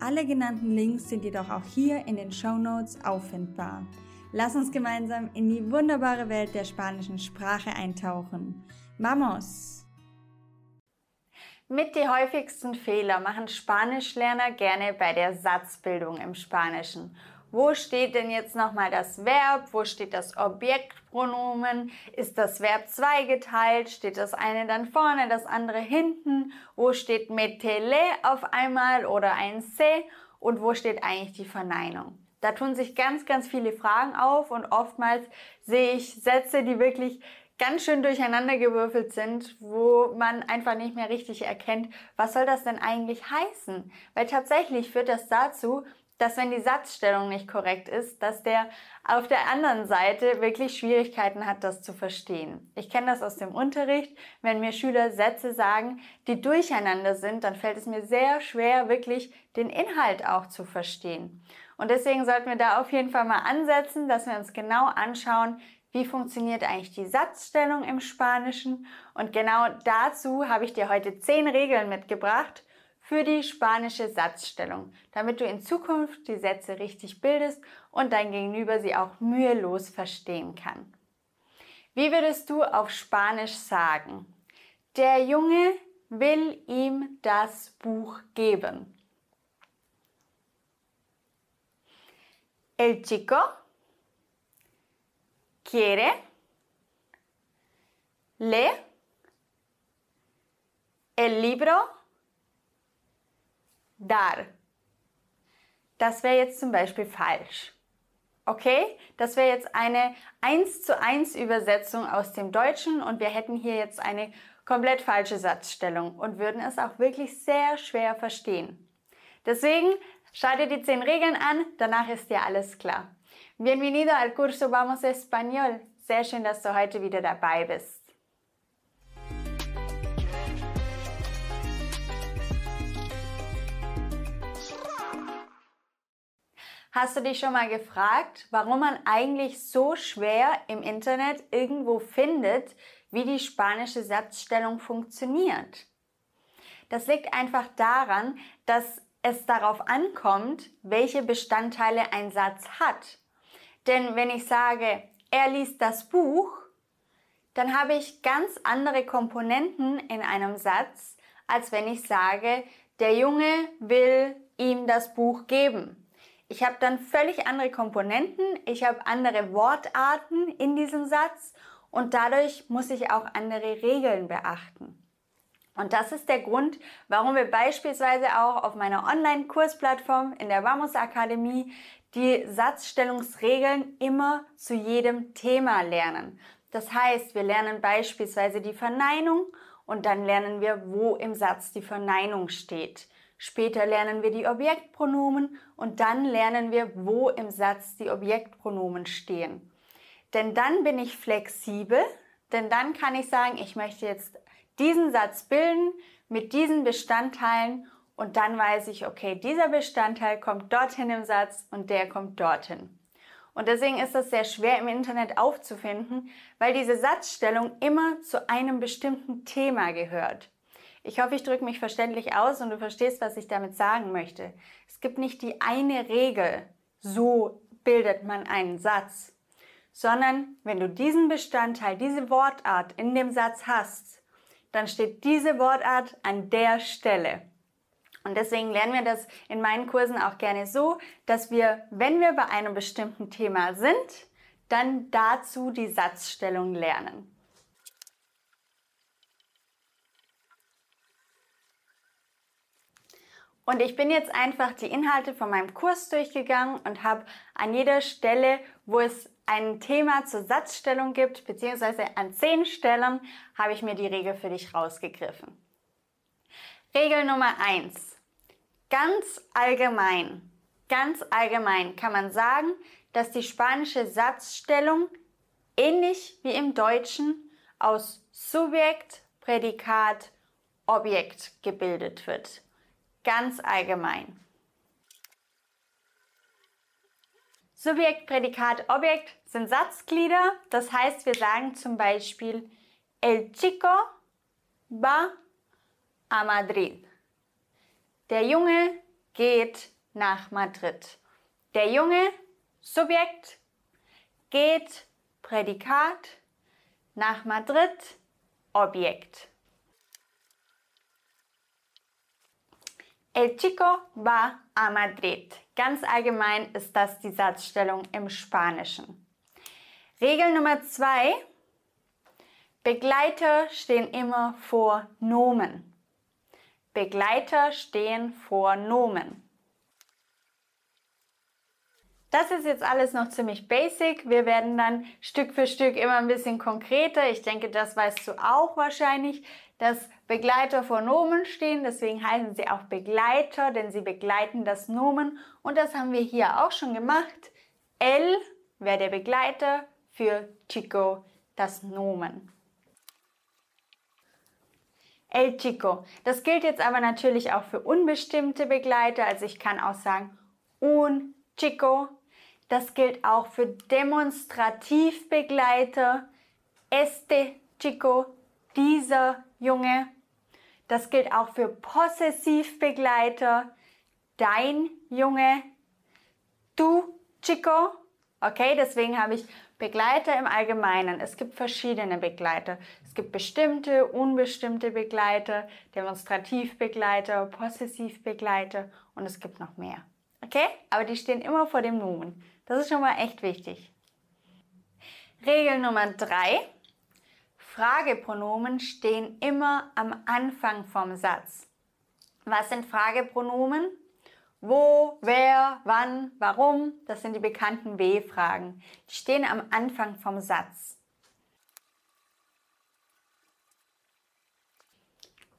Alle genannten Links sind jedoch auch hier in den Show Notes auffindbar. Lass uns gemeinsam in die wunderbare Welt der spanischen Sprache eintauchen. Vamos! Mit die häufigsten Fehler machen Spanischlerner gerne bei der Satzbildung im Spanischen wo steht denn jetzt nochmal das Verb? Wo steht das Objektpronomen? Ist das Verb zweigeteilt? Steht das eine dann vorne, das andere hinten? Wo steht metele auf einmal oder ein se? Und wo steht eigentlich die Verneinung? Da tun sich ganz, ganz viele Fragen auf und oftmals sehe ich Sätze, die wirklich ganz schön durcheinandergewürfelt sind, wo man einfach nicht mehr richtig erkennt, was soll das denn eigentlich heißen? Weil tatsächlich führt das dazu, dass wenn die Satzstellung nicht korrekt ist, dass der auf der anderen Seite wirklich Schwierigkeiten hat, das zu verstehen. Ich kenne das aus dem Unterricht. Wenn mir Schüler Sätze sagen, die durcheinander sind, dann fällt es mir sehr schwer, wirklich den Inhalt auch zu verstehen. Und deswegen sollten wir da auf jeden Fall mal ansetzen, dass wir uns genau anschauen, wie funktioniert eigentlich die Satzstellung im Spanischen. Und genau dazu habe ich dir heute zehn Regeln mitgebracht, für die spanische Satzstellung, damit du in Zukunft die Sätze richtig bildest und dein Gegenüber sie auch mühelos verstehen kann. Wie würdest du auf Spanisch sagen? Der Junge will ihm das Buch geben. El chico quiere le el libro dar. Das wäre jetzt zum Beispiel falsch. Okay, das wäre jetzt eine 1 zu 1 Übersetzung aus dem Deutschen und wir hätten hier jetzt eine komplett falsche Satzstellung und würden es auch wirklich sehr schwer verstehen. Deswegen schau dir die 10 Regeln an, danach ist dir alles klar. Bienvenido al curso Vamos Español. Sehr schön, dass du heute wieder dabei bist. Hast du dich schon mal gefragt, warum man eigentlich so schwer im Internet irgendwo findet, wie die spanische Satzstellung funktioniert? Das liegt einfach daran, dass es darauf ankommt, welche Bestandteile ein Satz hat. Denn wenn ich sage, er liest das Buch, dann habe ich ganz andere Komponenten in einem Satz, als wenn ich sage, der Junge will ihm das Buch geben. Ich habe dann völlig andere Komponenten, ich habe andere Wortarten in diesem Satz und dadurch muss ich auch andere Regeln beachten. Und das ist der Grund, warum wir beispielsweise auch auf meiner Online-Kursplattform in der Vamos Akademie die Satzstellungsregeln immer zu jedem Thema lernen. Das heißt, wir lernen beispielsweise die Verneinung und dann lernen wir, wo im Satz die Verneinung steht. Später lernen wir die Objektpronomen und dann lernen wir, wo im Satz die Objektpronomen stehen. Denn dann bin ich flexibel, denn dann kann ich sagen, ich möchte jetzt diesen Satz bilden mit diesen Bestandteilen und dann weiß ich, okay, dieser Bestandteil kommt dorthin im Satz und der kommt dorthin. Und deswegen ist das sehr schwer im Internet aufzufinden, weil diese Satzstellung immer zu einem bestimmten Thema gehört. Ich hoffe, ich drücke mich verständlich aus und du verstehst, was ich damit sagen möchte. Es gibt nicht die eine Regel, so bildet man einen Satz, sondern wenn du diesen Bestandteil, diese Wortart in dem Satz hast, dann steht diese Wortart an der Stelle. Und deswegen lernen wir das in meinen Kursen auch gerne so, dass wir, wenn wir bei einem bestimmten Thema sind, dann dazu die Satzstellung lernen. Und ich bin jetzt einfach die Inhalte von meinem Kurs durchgegangen und habe an jeder Stelle, wo es ein Thema zur Satzstellung gibt, beziehungsweise an zehn Stellen, habe ich mir die Regel für dich rausgegriffen. Regel Nummer eins: Ganz allgemein, ganz allgemein kann man sagen, dass die spanische Satzstellung ähnlich wie im Deutschen aus Subjekt, Prädikat, Objekt gebildet wird. Ganz allgemein. Subjekt, Prädikat, Objekt sind Satzglieder. Das heißt, wir sagen zum Beispiel El chico va a Madrid. Der Junge geht nach Madrid. Der Junge, Subjekt, geht, Prädikat, nach Madrid, Objekt. El chico va a Madrid. Ganz allgemein ist das die Satzstellung im Spanischen. Regel Nummer zwei. Begleiter stehen immer vor Nomen. Begleiter stehen vor Nomen. Das ist jetzt alles noch ziemlich basic. Wir werden dann Stück für Stück immer ein bisschen konkreter. Ich denke, das weißt du auch wahrscheinlich, dass Begleiter vor Nomen stehen. Deswegen heißen sie auch Begleiter, denn sie begleiten das Nomen. Und das haben wir hier auch schon gemacht. El wäre der Begleiter für Chico, das Nomen. El Chico. Das gilt jetzt aber natürlich auch für unbestimmte Begleiter. Also ich kann auch sagen un Chico. Das gilt auch für Demonstrativbegleiter. Este Chico, dieser Junge. Das gilt auch für Possessivbegleiter. Dein Junge. Du Chico. Okay, deswegen habe ich Begleiter im Allgemeinen. Es gibt verschiedene Begleiter. Es gibt bestimmte, unbestimmte Begleiter, Demonstrativbegleiter, Possessivbegleiter und es gibt noch mehr. Okay? Aber die stehen immer vor dem Nomen. Das ist schon mal echt wichtig. Regel Nummer drei: Fragepronomen stehen immer am Anfang vom Satz. Was sind Fragepronomen? Wo, wer, wann, warum, das sind die bekannten W-Fragen. Die stehen am Anfang vom Satz.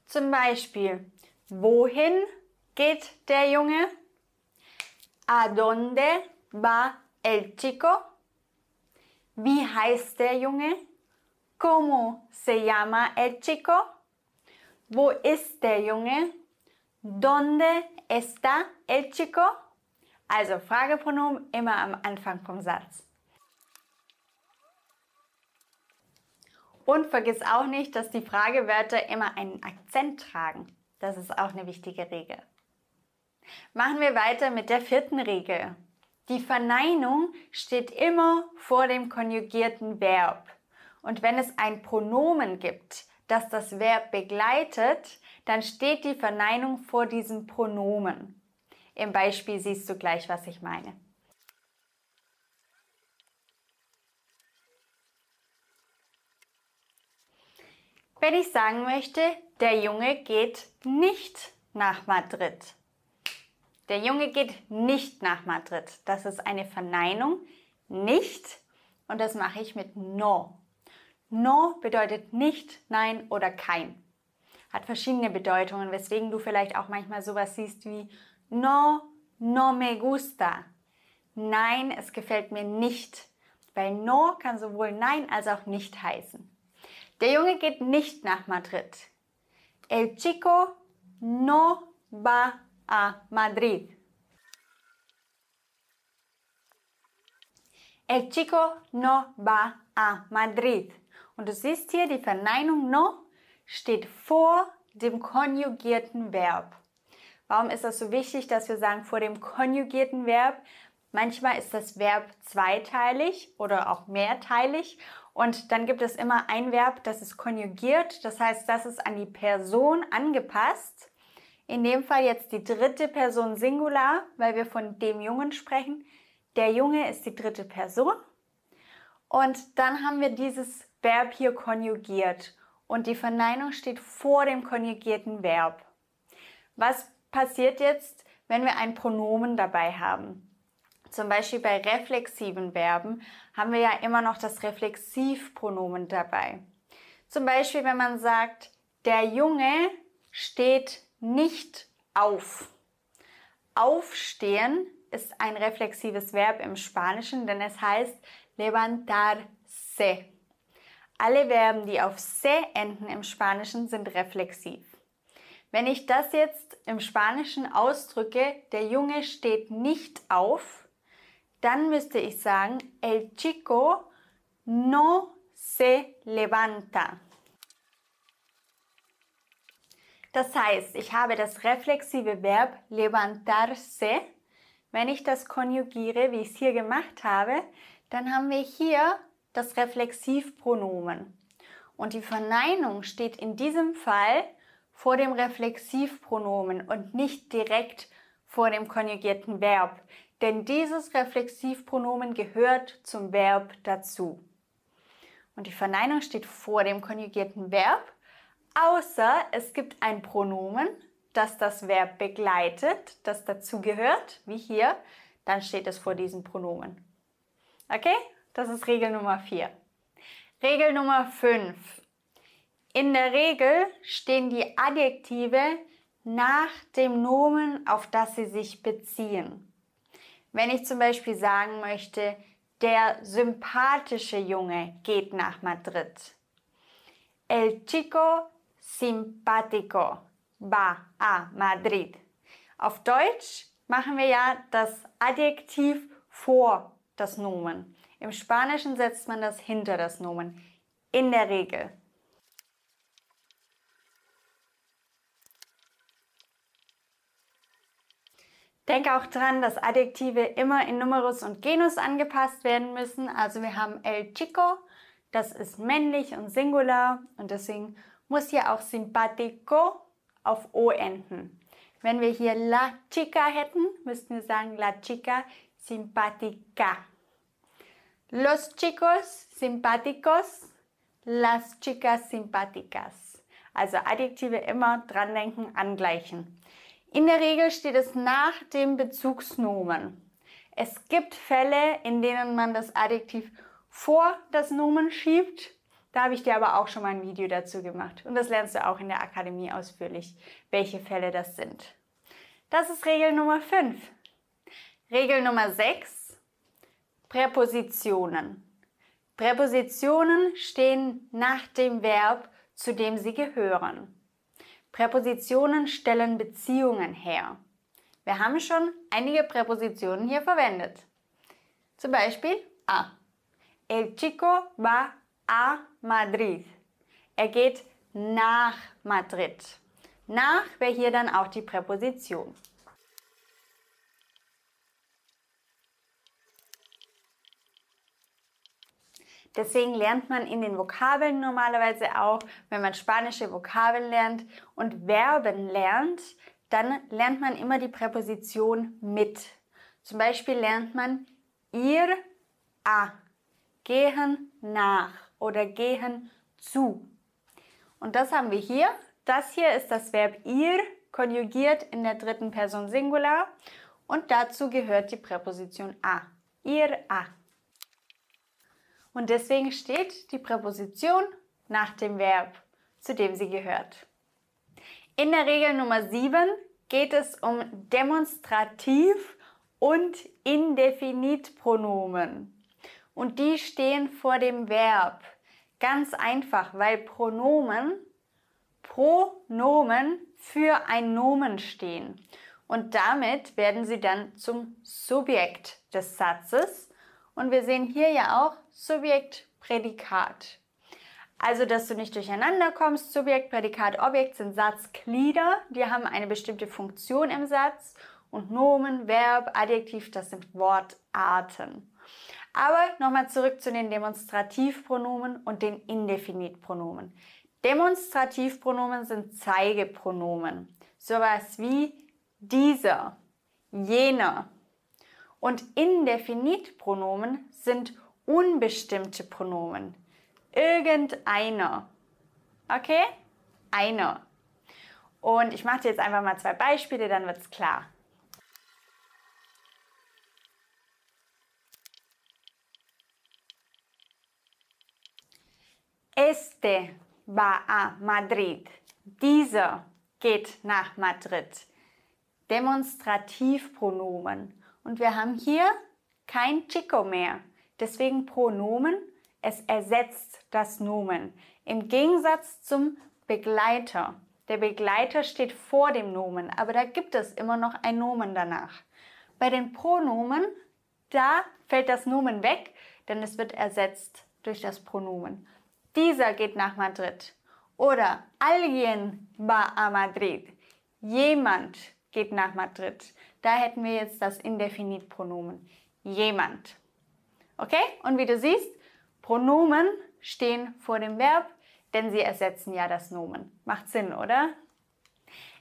Zum Beispiel, wohin geht der Junge? ¿A dónde va el chico? Wie heißt der Junge? ¿Cómo se llama el chico? Wo ist der Junge? ¿Dónde está el chico? Also Fragepronomen immer am Anfang vom Satz. Und vergiss auch nicht, dass die Fragewörter immer einen Akzent tragen. Das ist auch eine wichtige Regel. Machen wir weiter mit der vierten Regel. Die Verneinung steht immer vor dem konjugierten Verb. Und wenn es ein Pronomen gibt, das das Verb begleitet, dann steht die Verneinung vor diesem Pronomen. Im Beispiel siehst du gleich, was ich meine. Wenn ich sagen möchte, der Junge geht nicht nach Madrid. Der Junge geht nicht nach Madrid. Das ist eine Verneinung, nicht. Und das mache ich mit no. No bedeutet nicht, nein oder kein hat verschiedene Bedeutungen, weswegen du vielleicht auch manchmal sowas siehst wie no, no me gusta. Nein, es gefällt mir nicht. Weil no kann sowohl nein als auch nicht heißen. Der Junge geht nicht nach Madrid. El chico no va a Madrid. El chico no va a Madrid. Und du siehst hier die Verneinung no steht vor dem konjugierten Verb. Warum ist das so wichtig, dass wir sagen vor dem konjugierten Verb? Manchmal ist das Verb zweiteilig oder auch mehrteilig und dann gibt es immer ein Verb, das ist konjugiert, das heißt, das ist an die Person angepasst. In dem Fall jetzt die dritte Person Singular, weil wir von dem Jungen sprechen. Der Junge ist die dritte Person. Und dann haben wir dieses Verb hier konjugiert und die Verneinung steht vor dem konjugierten Verb. Was passiert jetzt, wenn wir ein Pronomen dabei haben? Zum Beispiel bei reflexiven Verben haben wir ja immer noch das Reflexivpronomen dabei. Zum Beispiel, wenn man sagt, der Junge steht nicht auf. Aufstehen ist ein reflexives Verb im Spanischen, denn es heißt levantarse. Alle Verben, die auf se enden im Spanischen, sind reflexiv. Wenn ich das jetzt im Spanischen ausdrücke, der Junge steht nicht auf, dann müsste ich sagen, el chico no se levanta. Das heißt, ich habe das reflexive Verb levantarse. Wenn ich das konjugiere, wie ich es hier gemacht habe, dann haben wir hier das Reflexivpronomen. Und die Verneinung steht in diesem Fall vor dem Reflexivpronomen und nicht direkt vor dem konjugierten Verb. Denn dieses Reflexivpronomen gehört zum Verb dazu. Und die Verneinung steht vor dem konjugierten Verb außer es gibt ein Pronomen, das das Verb begleitet, das dazugehört, wie hier, dann steht es vor diesem Pronomen. Okay? Das ist Regel Nummer 4. Regel Nummer 5. In der Regel stehen die Adjektive nach dem Nomen, auf das sie sich beziehen. Wenn ich zum Beispiel sagen möchte, der sympathische Junge geht nach Madrid. El chico simpático va a Madrid. Auf Deutsch machen wir ja das Adjektiv vor das Nomen. Im Spanischen setzt man das hinter das Nomen. In der Regel. Denke auch dran, dass Adjektive immer in Numerus und Genus angepasst werden müssen. Also wir haben el chico, das ist männlich und singular und deswegen muss hier auch simpático auf O enden. Wenn wir hier la chica hätten, müssten wir sagen la chica simpática. Los chicos simpáticos, las chicas simpáticas. Also Adjektive immer dran denken, angleichen. In der Regel steht es nach dem Bezugsnomen. Es gibt Fälle, in denen man das Adjektiv vor das Nomen schiebt da habe ich dir aber auch schon mal ein Video dazu gemacht und das lernst du auch in der Akademie ausführlich, welche Fälle das sind. Das ist Regel Nummer 5. Regel Nummer 6. Präpositionen. Präpositionen stehen nach dem Verb, zu dem sie gehören. Präpositionen stellen Beziehungen her. Wir haben schon einige Präpositionen hier verwendet. Zum Beispiel a. El chico va a Madrid. Er geht nach Madrid. Nach wäre hier dann auch die Präposition. Deswegen lernt man in den Vokabeln normalerweise auch, wenn man spanische Vokabeln lernt und Verben lernt, dann lernt man immer die Präposition mit. Zum Beispiel lernt man ir a, gehen nach oder gehen zu. Und das haben wir hier. Das hier ist das Verb ir, konjugiert in der dritten Person Singular. Und dazu gehört die Präposition a. Ir a. Und deswegen steht die Präposition nach dem Verb, zu dem sie gehört. In der Regel Nummer 7 geht es um Demonstrativ- und Indefinitpronomen und die stehen vor dem Verb. Ganz einfach, weil Pronomen, Pronomen für ein Nomen stehen. Und damit werden sie dann zum Subjekt des Satzes. Und wir sehen hier ja auch Subjekt, Prädikat. Also, dass du nicht durcheinander kommst, Subjekt, Prädikat, Objekt sind Satzglieder, die haben eine bestimmte Funktion im Satz und Nomen, Verb, Adjektiv, das sind Wortarten. Aber nochmal zurück zu den Demonstrativpronomen und den Indefinitpronomen. Demonstrativpronomen sind Zeigepronomen. Sowas wie dieser, jener. Und Indefinitpronomen sind unbestimmte Pronomen. Irgendeiner. Okay? Einer. Und ich mache dir jetzt einfach mal zwei Beispiele, dann wird es klar. Este va a Madrid. Dieser geht nach Madrid. Demonstrativpronomen. Und wir haben hier kein Chico mehr. Deswegen Pronomen, es ersetzt das Nomen. Im Gegensatz zum Begleiter. Der Begleiter steht vor dem Nomen, aber da gibt es immer noch ein Nomen danach. Bei den Pronomen, da fällt das Nomen weg, denn es wird ersetzt durch das Pronomen. Dieser geht nach Madrid. Oder alguien va a Madrid. Jemand geht nach Madrid. Da hätten wir jetzt das Indefinitpronomen. Jemand. Okay? Und wie du siehst, Pronomen stehen vor dem Verb, denn sie ersetzen ja das Nomen. Macht Sinn, oder?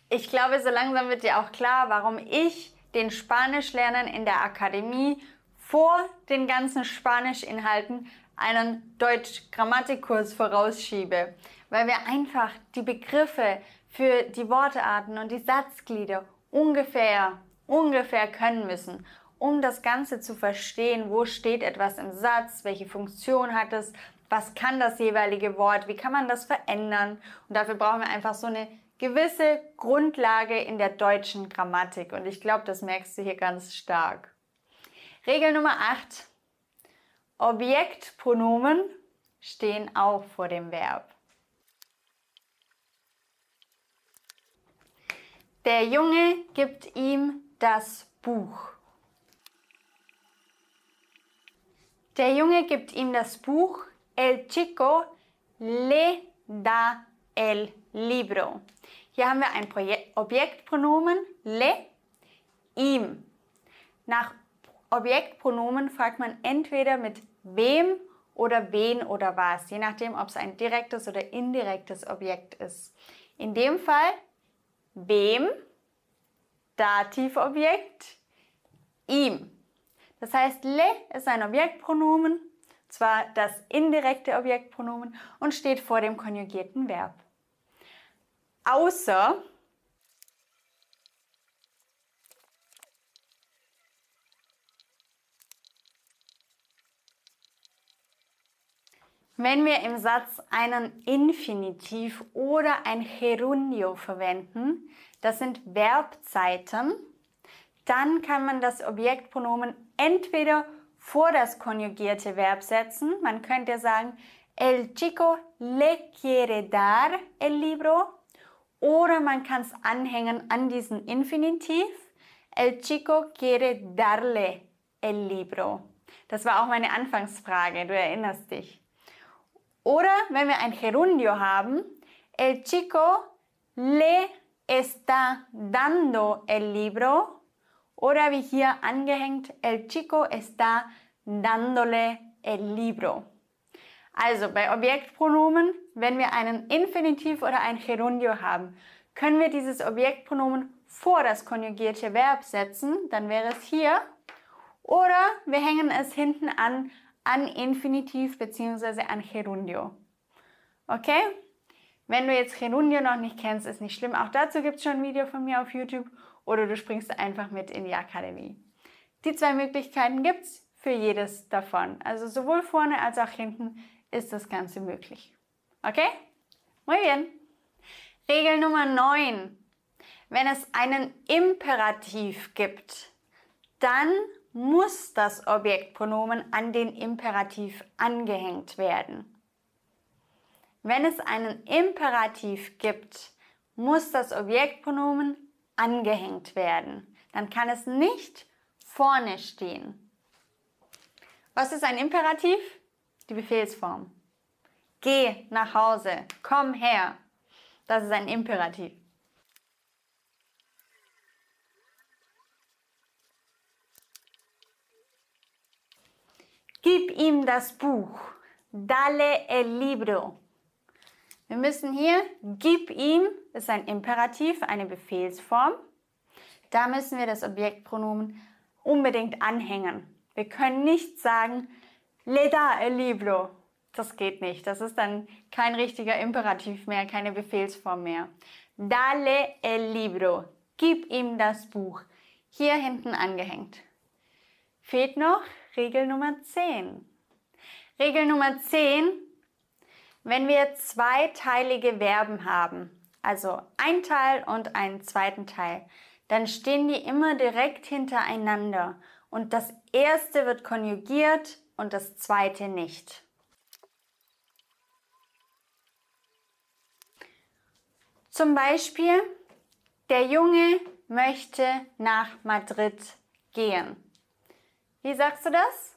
Ich glaube, so langsam wird dir auch klar, warum ich den Spanischlernen in der Akademie vor den ganzen Spanischinhalten einen Deutsch-Grammatikkurs vorausschiebe, weil wir einfach die Begriffe für die Wortarten und die Satzglieder ungefähr, ungefähr können müssen, um das Ganze zu verstehen, wo steht etwas im Satz, welche Funktion hat es, was kann das jeweilige Wort, wie kann man das verändern. Und dafür brauchen wir einfach so eine gewisse Grundlage in der deutschen Grammatik. Und ich glaube, das merkst du hier ganz stark. Regel Nummer 8. Objektpronomen stehen auch vor dem Verb. Der Junge gibt ihm das Buch. Der Junge gibt ihm das Buch. El chico le da el libro. Hier haben wir ein Objektpronomen le, ihm. Nach Objektpronomen fragt man entweder mit wem oder wen oder was, je nachdem, ob es ein direktes oder indirektes Objekt ist. In dem Fall wem, Dativobjekt, ihm. Das heißt, le ist ein Objektpronomen, zwar das indirekte Objektpronomen und steht vor dem konjugierten Verb. Außer Wenn wir im Satz einen Infinitiv oder ein Gerundio verwenden, das sind Verbzeiten, dann kann man das Objektpronomen entweder vor das konjugierte Verb setzen. Man könnte sagen, el chico le quiere dar el libro. Oder man kann es anhängen an diesen Infinitiv. El chico quiere darle el libro. Das war auch meine Anfangsfrage, du erinnerst dich. Oder wenn wir ein Gerundio haben, el chico le está dando el libro. Oder wie hier angehängt, el chico está dándole el libro. Also bei Objektpronomen, wenn wir einen Infinitiv oder ein Gerundio haben, können wir dieses Objektpronomen vor das konjugierte Verb setzen, dann wäre es hier. Oder wir hängen es hinten an an Infinitiv bzw. an Gerundio. Okay? Wenn du jetzt Gerundio noch nicht kennst, ist nicht schlimm. Auch dazu gibt es schon ein Video von mir auf YouTube oder du springst einfach mit in die Akademie. Die zwei Möglichkeiten gibt es für jedes davon. Also sowohl vorne als auch hinten ist das Ganze möglich. Okay? Muy bien. Regel Nummer 9. Wenn es einen Imperativ gibt, dann muss das Objektpronomen an den Imperativ angehängt werden. Wenn es einen Imperativ gibt, muss das Objektpronomen angehängt werden. Dann kann es nicht vorne stehen. Was ist ein Imperativ? Die Befehlsform. Geh nach Hause, komm her. Das ist ein Imperativ. Gib ihm das Buch. Dale el libro. Wir müssen hier, gib ihm, ist ein Imperativ, eine Befehlsform. Da müssen wir das Objektpronomen unbedingt anhängen. Wir können nicht sagen, le da el libro. Das geht nicht. Das ist dann kein richtiger Imperativ mehr, keine Befehlsform mehr. Dale el libro. Gib ihm das Buch. Hier hinten angehängt. Fehlt noch Regel Nummer 10. Regel Nummer 10, wenn wir zweiteilige Verben haben, also ein Teil und einen zweiten Teil, dann stehen die immer direkt hintereinander und das erste wird konjugiert und das zweite nicht. Zum Beispiel, der Junge möchte nach Madrid gehen. Wie sagst du das?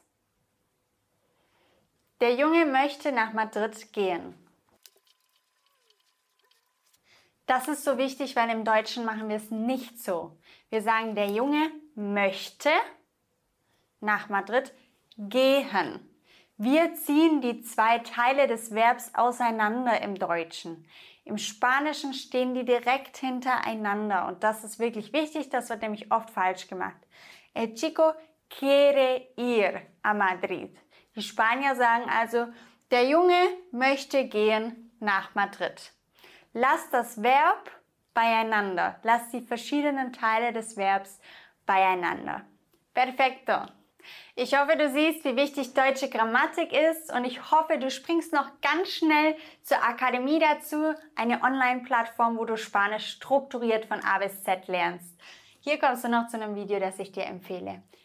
Der Junge möchte nach Madrid gehen. Das ist so wichtig, weil im Deutschen machen wir es nicht so. Wir sagen, der Junge möchte nach Madrid gehen. Wir ziehen die zwei Teile des Verbs auseinander im Deutschen. Im Spanischen stehen die direkt hintereinander und das ist wirklich wichtig, das wird nämlich oft falsch gemacht. El chico quiere ir a Madrid. Die Spanier sagen also, der Junge möchte gehen nach Madrid. Lass das Verb beieinander. Lass die verschiedenen Teile des Verbs beieinander. Perfekto. Ich hoffe, du siehst, wie wichtig deutsche Grammatik ist und ich hoffe, du springst noch ganz schnell zur Akademie dazu, eine Online-Plattform, wo du Spanisch strukturiert von A bis Z lernst. Hier kommst du noch zu einem Video, das ich dir empfehle.